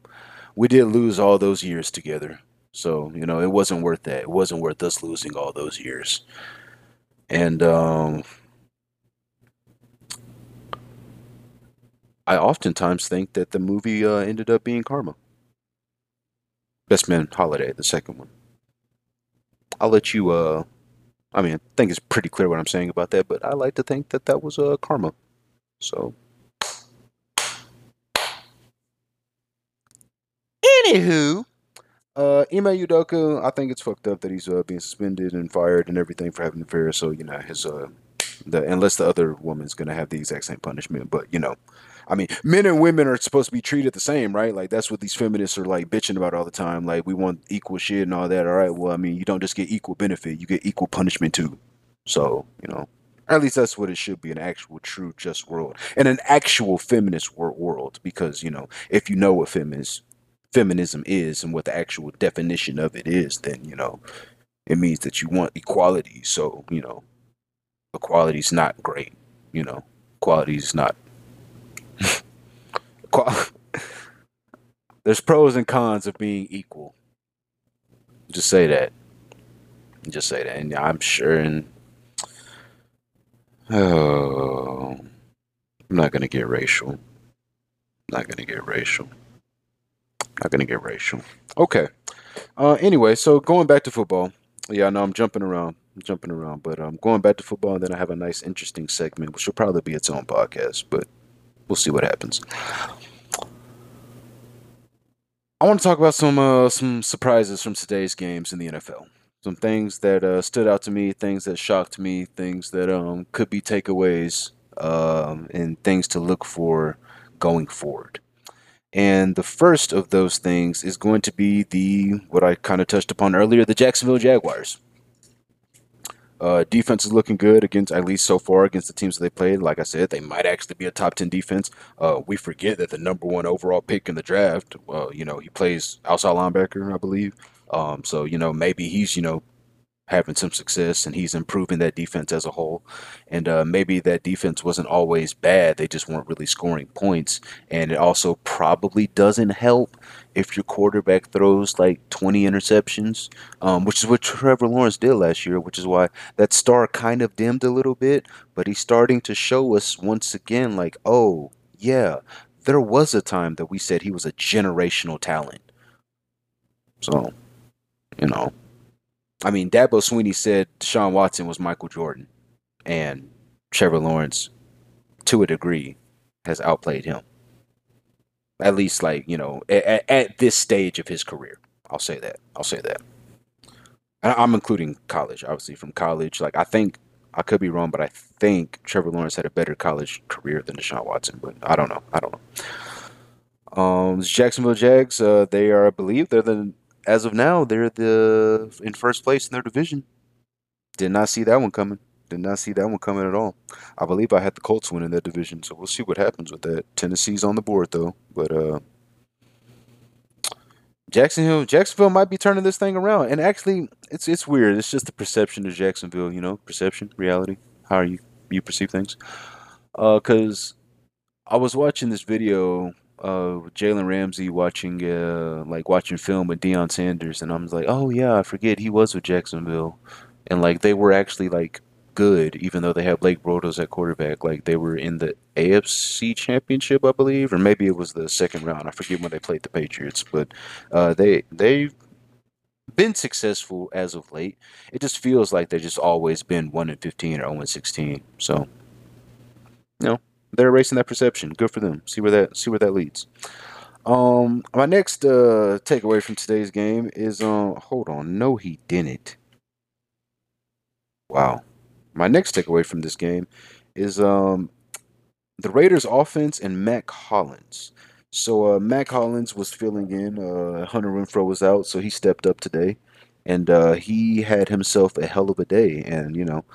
we did lose all those years together. So, you know, it wasn't worth that. It wasn't worth us losing all those years. And um I oftentimes think that the movie uh, ended up being Karma. Best Man Holiday, the second one. I'll let you. Uh, I mean, I think it's pretty clear what I'm saying about that, but I like to think that that was uh, Karma. So. Anywho, uh, Ime Udoka, I think it's fucked up that he's uh, being suspended and fired and everything for having an affair. So you know his uh, the unless the other woman's gonna have the exact same punishment, but you know, I mean, men and women are supposed to be treated the same, right? Like that's what these feminists are like bitching about all the time. Like we want equal shit and all that. All right, well, I mean, you don't just get equal benefit; you get equal punishment too. So you know, at least that's what it should be—an actual, true, just world, and an actual feminist world. Because you know, if you know what feminist feminism is and what the actual definition of it is, then you know, it means that you want equality. So you know, equality is not great. You know, equality is not [laughs] There's pros and cons of being equal. Just say that. Just say that. And I'm sure and oh [sighs] I'm not gonna get racial. Not gonna get racial. Not gonna get racial. Okay. Uh, anyway, so going back to football. Yeah, I know I'm jumping around, I'm jumping around, but I'm um, going back to football, and then I have a nice, interesting segment, which will probably be its own podcast, but we'll see what happens. I want to talk about some uh, some surprises from today's games in the NFL. Some things that uh, stood out to me, things that shocked me, things that um, could be takeaways, um, and things to look for going forward. And the first of those things is going to be the what I kind of touched upon earlier, the Jacksonville Jaguars. Uh, defense is looking good against at least so far against the teams that they played. Like I said, they might actually be a top ten defense. Uh, we forget that the number one overall pick in the draft, uh, you know, he plays outside linebacker, I believe. Um, so you know, maybe he's you know having some success and he's improving that defense as a whole. And uh, maybe that defense wasn't always bad, they just weren't really scoring points. And it also probably doesn't help if your quarterback throws like 20 interceptions, um, which is what Trevor Lawrence did last year, which is why that star kind of dimmed a little bit. But he's starting to show us once again, like, oh, yeah, there was a time that we said he was a generational talent. So, you know, I mean, Dabo Swinney said Sean Watson was Michael Jordan, and Trevor Lawrence, to a degree, has outplayed him. At least, like you know, at, at this stage of his career, I'll say that. I'll say that. I'm including college, obviously. From college, like I think I could be wrong, but I think Trevor Lawrence had a better college career than Deshaun Watson. But I don't know. I don't know. Um, Jacksonville Jags. Uh, they are, I believe, they're the as of now, they're the in first place in their division. Did not see that one coming. Did not see that one coming at all. I believe I had the Colts win in that division, so we'll see what happens with that. Tennessee's on the board though, but uh, Jacksonville, Jacksonville might be turning this thing around. And actually, it's it's weird. It's just the perception of Jacksonville. You know, perception, reality. How you you perceive things. Uh, Because uh, I was watching this video of Jalen Ramsey watching uh like watching film with Deion Sanders and I'm like, oh yeah, I forget he was with Jacksonville. And like they were actually like good, even though they have Blake Bortles at quarterback. Like they were in the AFC championship, I believe, or maybe it was the second round. I forget when they played the Patriots, but uh they they've been successful as of late. It just feels like they've just always been one in fifteen or 0 and sixteen. So you know, they're erasing that perception. Good for them. See where that see where that leads. Um, my next uh takeaway from today's game is um, hold on, no, he didn't. Wow. My next takeaway from this game is um the Raiders offense and Mack Hollins. So uh, Mack Hollins was filling in. Uh, Hunter Renfrow was out, so he stepped up today, and uh, he had himself a hell of a day. And you know,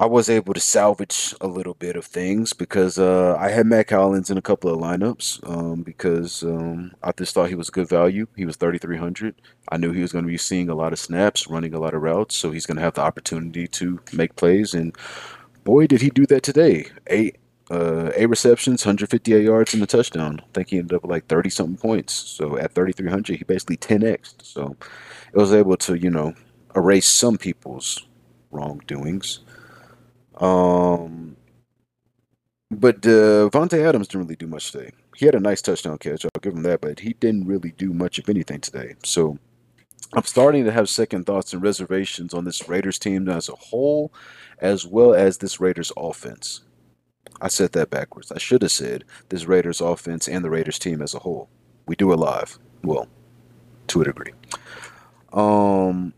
I was able to salvage a little bit of things because uh, I had Mack Hollins in a couple of lineups um, because um, I just thought he was good value. He was 3,300. I knew he was going to be seeing a lot of snaps, running a lot of routes, so he's going to have the opportunity to make plays. And boy, did he do that today! Eight, uh, eight receptions, 158 yards, and a touchdown. I think he ended up with like 30 something points. So at 3,300, he basically 10x. So it was able to, you know, erase some people's wrongdoings. Um, but Davante Adams didn't really do much today. He had a nice touchdown catch. I'll give him that, but he didn't really do much of anything today. So I'm starting to have second thoughts and reservations on this Raiders team as a whole, as well as this Raiders offense. I said that backwards. I should have said this Raiders offense and the Raiders team as a whole. We do it live. Well, to a degree. Um,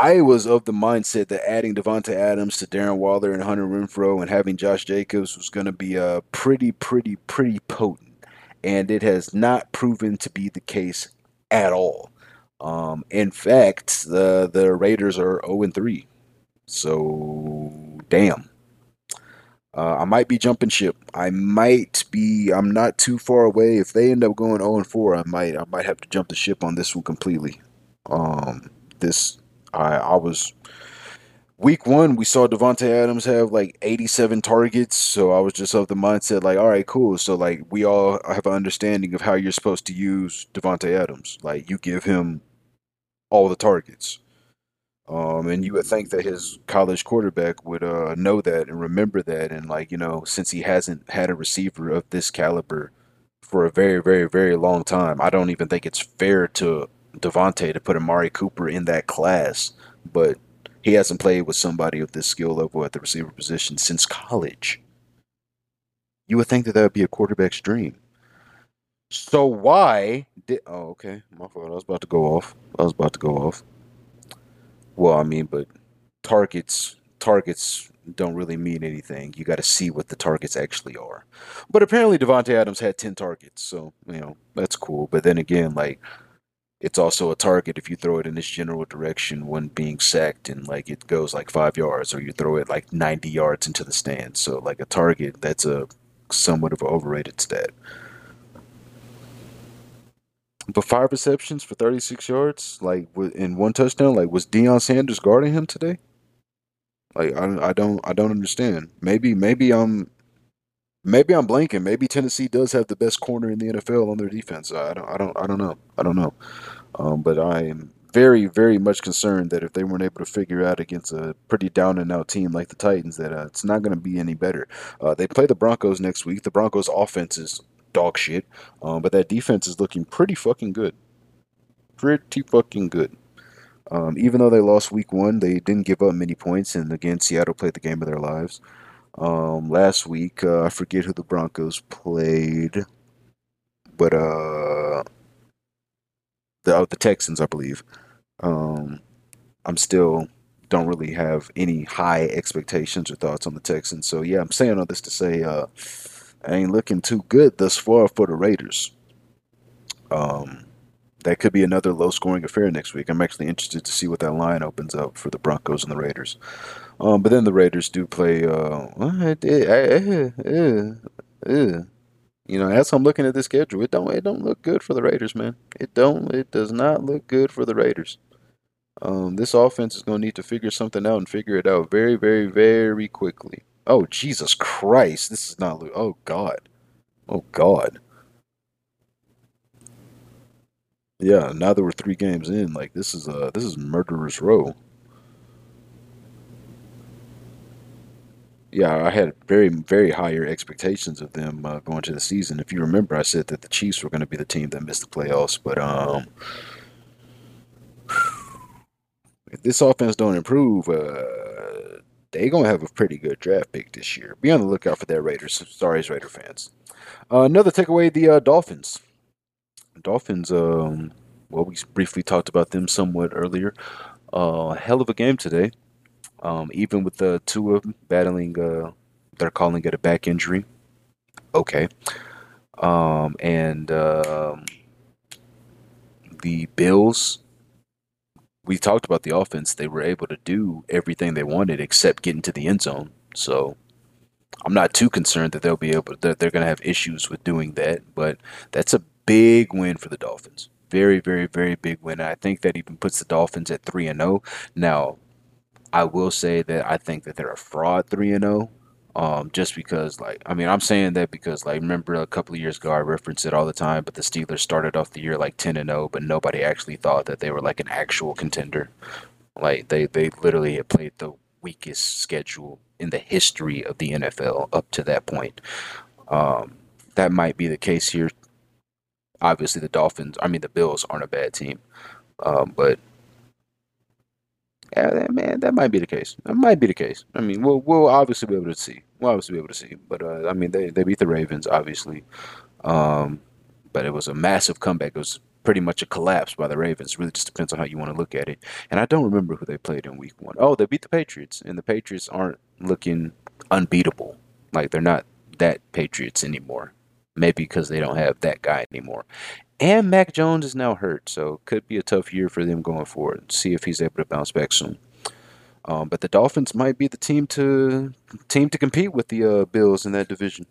I was of the mindset that adding Davante Adams to Darren Waller and Hunter Renfrow and having Josh Jacobs was going to be a uh, pretty, pretty, pretty potent, and it has not proven to be the case at all. Um, in fact, the the Raiders are zero and three, so damn. Uh, I might be jumping ship. I might be. I'm not too far away. If they end up going 0 and four, I might. I might have to jump the ship on this one completely. Um, this I I was week one we saw Davante Adams have like 87 targets, so I was just of the mindset like, all right, cool. So like we all have an understanding of how you're supposed to use Davante Adams. Like you give him all the targets. Um, and you would think that his college quarterback would uh, know that and remember that, and like you know, since he hasn't had a receiver of this caliber for a very, very, very long time. I don't even think it's fair to Davante to put Amari Cooper in that class, but he hasn't played with somebody of this skill level at the receiver position since college. You would think that that would be a quarterback's dream. So why did? Oh, okay, my fault. I was about to go off. I was about to go off. Well, I mean, but targets targets don't really mean anything. You got to see what the targets actually are. But apparently, Davante Adams had ten targets, so you know that's cool. But then again, like it's also a target if you throw it in this general direction when being sacked and like it goes like five yards, or you throw it like ninety yards into the stand. So like a target, that's a somewhat of an overrated stat. But five receptions for 36 yards, like in one touchdown, like was Deion Sanders guarding him today? Like I, I don't I don't understand. Maybe maybe I'm maybe I'm blanking. Maybe Tennessee does have the best corner in the NFL on their defense. I don't I don't I don't know. I don't know. Um, but I am very very much concerned that if they weren't able to figure out against a pretty down and out team like the Titans, that uh, it's not going to be any better. Uh, they play the Broncos next week. The Broncos offense is dog shit. Um, but that defense is looking pretty fucking good. Pretty fucking good. Um, even though they lost week one, they didn't give up many points. And again, Seattle played the game of their lives. Um, last week, uh, I forget who the Broncos played, but uh, the oh, the Texans, I believe. Um, I'm still don't really have any high expectations or thoughts on the Texans. So yeah, I'm saying all this to say, uh, I ain't looking too good thus far for the Raiders. Um, that could be another low scoring affair next week. I'm actually interested to see what that line opens up for the Broncos and the Raiders. Um, but then the Raiders do play. Uh, you know, as I'm looking at the schedule, it don't it don't look good for the Raiders, man. It don't it does not look good for the Raiders. Um, this offense is going to need to figure something out and figure it out very, very, very quickly. Oh, Jesus Christ. This is not. Oh, God. Oh, God. Yeah, now that we're three games in, like this is uh this is murderer's row. Yeah, I had very very higher expectations of them uh, going to the season. If you remember, I said that the Chiefs were going to be the team that missed the playoffs, but um, if this offense don't improve, uh, they gonna have a pretty good draft pick this year. Be on the lookout for their Raiders. Sorry, Raider fans. Uh, another takeaway: the uh, Dolphins. Dolphins. Um, well, we briefly talked about them somewhat earlier. Uh, hell of a game today. Um, even with the two of them battling, uh, they're calling it a back injury. Okay. Um, and um, the Bills we talked about the offense. They were able to do everything they wanted except get into the end zone. So I'm not too concerned that they'll be able to, that they're going to have issues with doing that. But that's a big win for the Dolphins. Very, very, very big win. I think that even puts the Dolphins at three and zero. Oh. Now, I will say that I think that they're a fraud three and zero. Oh. Um, just because, like, I mean, I'm saying that because, like, remember a couple of years ago, I reference it all the time, but the Steelers started off the year like 10 and 0, but nobody actually thought that they were like an actual contender. Like, they, they literally had played the weakest schedule in the history of the NFL up to that point. Um, that might be the case here. Obviously, the Dolphins, I mean, the Bills aren't a bad team, um, but yeah, man, that might be the case. That might be the case. I mean, we'll we'll obviously be able to see. We'll obviously be able to see. But uh, I mean, they they beat the Ravens, obviously. Um, but it was a massive comeback. It was pretty much a collapse by the Ravens. It really just depends on how you want to look at it. And I don't remember who they played in Week One. Oh, they beat the Patriots, and the Patriots aren't looking unbeatable. Like they're not that Patriots anymore. Maybe because they don't have that guy anymore. And Mac Jones is now hurt, so could be a tough year for them going forward. See if he's able to bounce back soon. Um, but the Dolphins might be the team to team to compete with the uh, Bills in that division.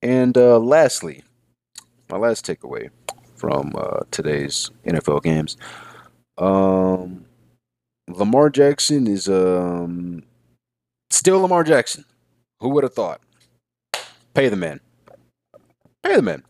And uh, lastly, my last takeaway from uh, today's NFL games: um, Lamar Jackson is um, still Lamar Jackson. Who would have thought? Pay the man. Pay the man.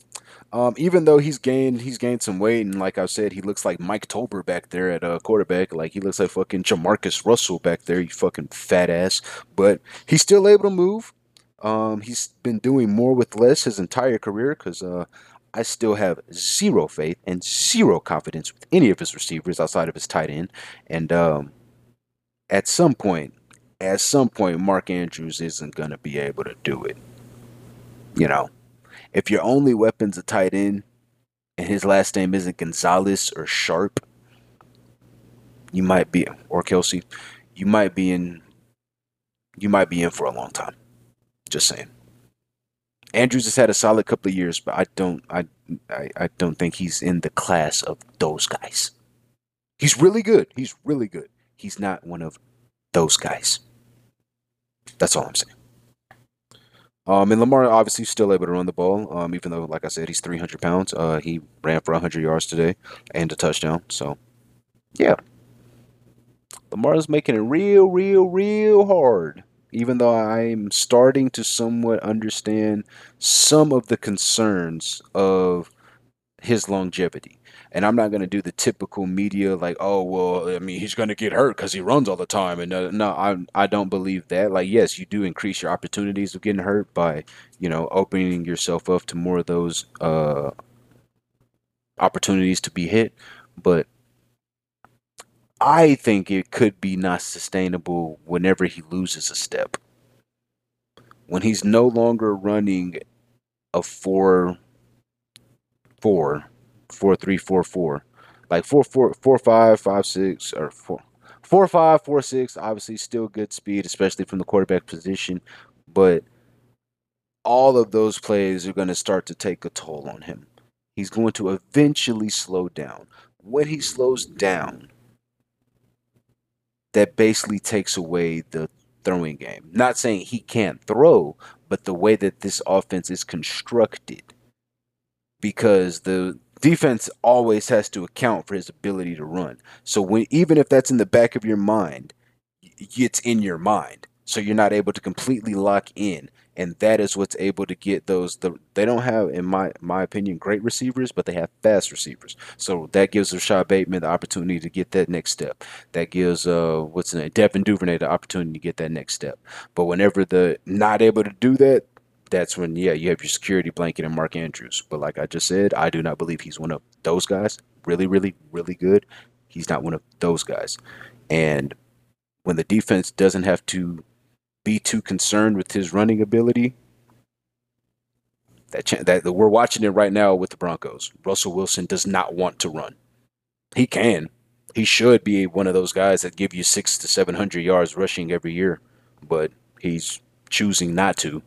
Um, even though he's gained he's gained some weight, and like I said, he looks like Mike Tolbert back there at uh, quarterback. Like he looks like fucking Jamarcus Russell back there, you fucking fat ass. But he's still able to move. Um, he's been doing more with less his entire career because uh, I still have zero faith and zero confidence with any of his receivers outside of his tight end. And um, at some point, at some point, Mark Andrews isn't going to be able to do it. You know, if your only weapon's a tight end and his last name isn't Gonzalez or Sharpe, you might be, or Kelsey, you might be in, you might be in for a long time. Just saying. Andrews has had a solid couple of years, but I don't I, I I don't think he's in the class of those guys. He's really good. He's really good. He's not one of those guys. That's all I'm saying. Um, and Lamar obviously still able to run the ball. Um, even though, like I said, he's 300 pounds. Uh, he ran for 100 yards today and a touchdown. So, yeah, Lamar is making it real, real, real hard even though I'm starting to somewhat understand some of the concerns of his longevity. And I'm not going to do the typical media like, oh, well, I mean, he's going to get hurt because he runs all the time. And uh, no, I, I don't believe that. Like, yes, you do increase your opportunities of getting hurt by, you know, opening yourself up to more of those uh, opportunities to be hit. But I think it could be not sustainable whenever he loses a step. When he's no longer running a four four four three four four. Like four four four five five six or four four five four six, obviously still good speed, especially from the quarterback position, but all of those plays are going to start to take a toll on him. He's going to eventually slow down. When he slows down, that basically takes away the throwing game. Not saying he can't throw, but the way that this offense is constructed. Because the defense always has to account for his ability to run. So when even if that's in the back of your mind, it's in your mind. So you're not able to completely lock in and that is what's able to get those. The, they don't have, in my my opinion, great receivers, but they have fast receivers. So that gives Rashod Bateman the opportunity to get that next step. That gives uh what's the name, Devin Duvernay the opportunity to get that next step. But whenever the not able to do that, that's when yeah you have your security blanket and Mark Andrews. But like I just said, I do not believe he's one of those guys. Really, really, really good. He's not one of those guys. And when the defense doesn't have to be too concerned with his running ability. That, ch- that we're watching it right now with the Broncos. Russell Wilson does not want to run. He can. He should be one of those guys that give you six to seven hundred yards rushing every year, but he's choosing not to,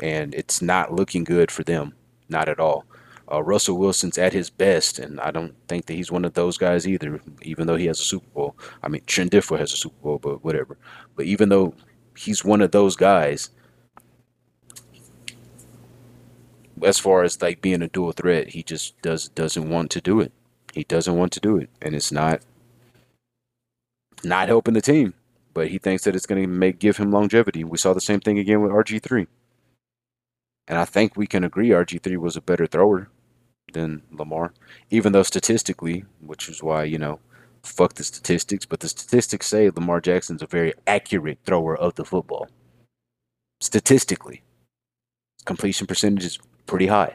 and it's not looking good for them. Not at all. Uh, Russell Wilson's at his best, and I don't think that he's one of those guys either. Even though he has a Super Bowl, I mean Trent Dilfer has a Super Bowl, but whatever. But even though he's one of those guys. As far as like being a dual threat, he just does doesn't want to do it. He doesn't want to do it, and it's not not helping the team. But he thinks that it's going to make give him longevity. We saw the same thing again with RG three, and I think we can agree RG three was a better thrower than Lamar, even though statistically, which is why you know fuck the statistics, but the statistics say Lamar Jackson's a very accurate thrower of the football. Statistically, completion percentage is pretty high.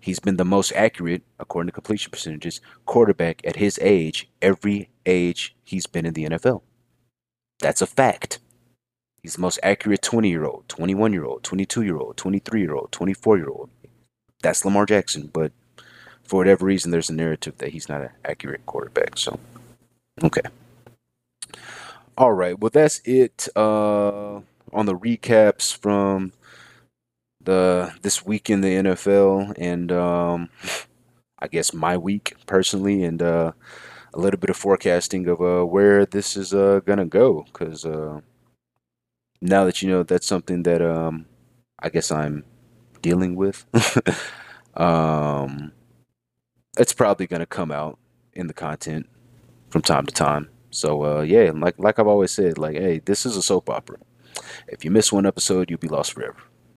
He's been the most accurate, according to completion percentages, quarterback at his age, every age he's been in the NFL. That's a fact. He's the most accurate 20 year old, 21 year old, 22 year old, 23 year old, 24 year old. That's Lamar Jackson, but for whatever reason, there's a narrative that he's not an accurate quarterback. So Okay. All right. Well, that's it uh, on the recaps from the this week in the NFL and um, I guess my week personally and uh, a little bit of forecasting of uh, where this is uh, gonna go because uh, now that you know that's something that um, I guess I'm dealing with. [laughs] um, it's probably gonna come out in the content from time to time. So uh, yeah, like like I've always said, like hey, this is a soap opera. If you miss one episode, you'll be lost forever.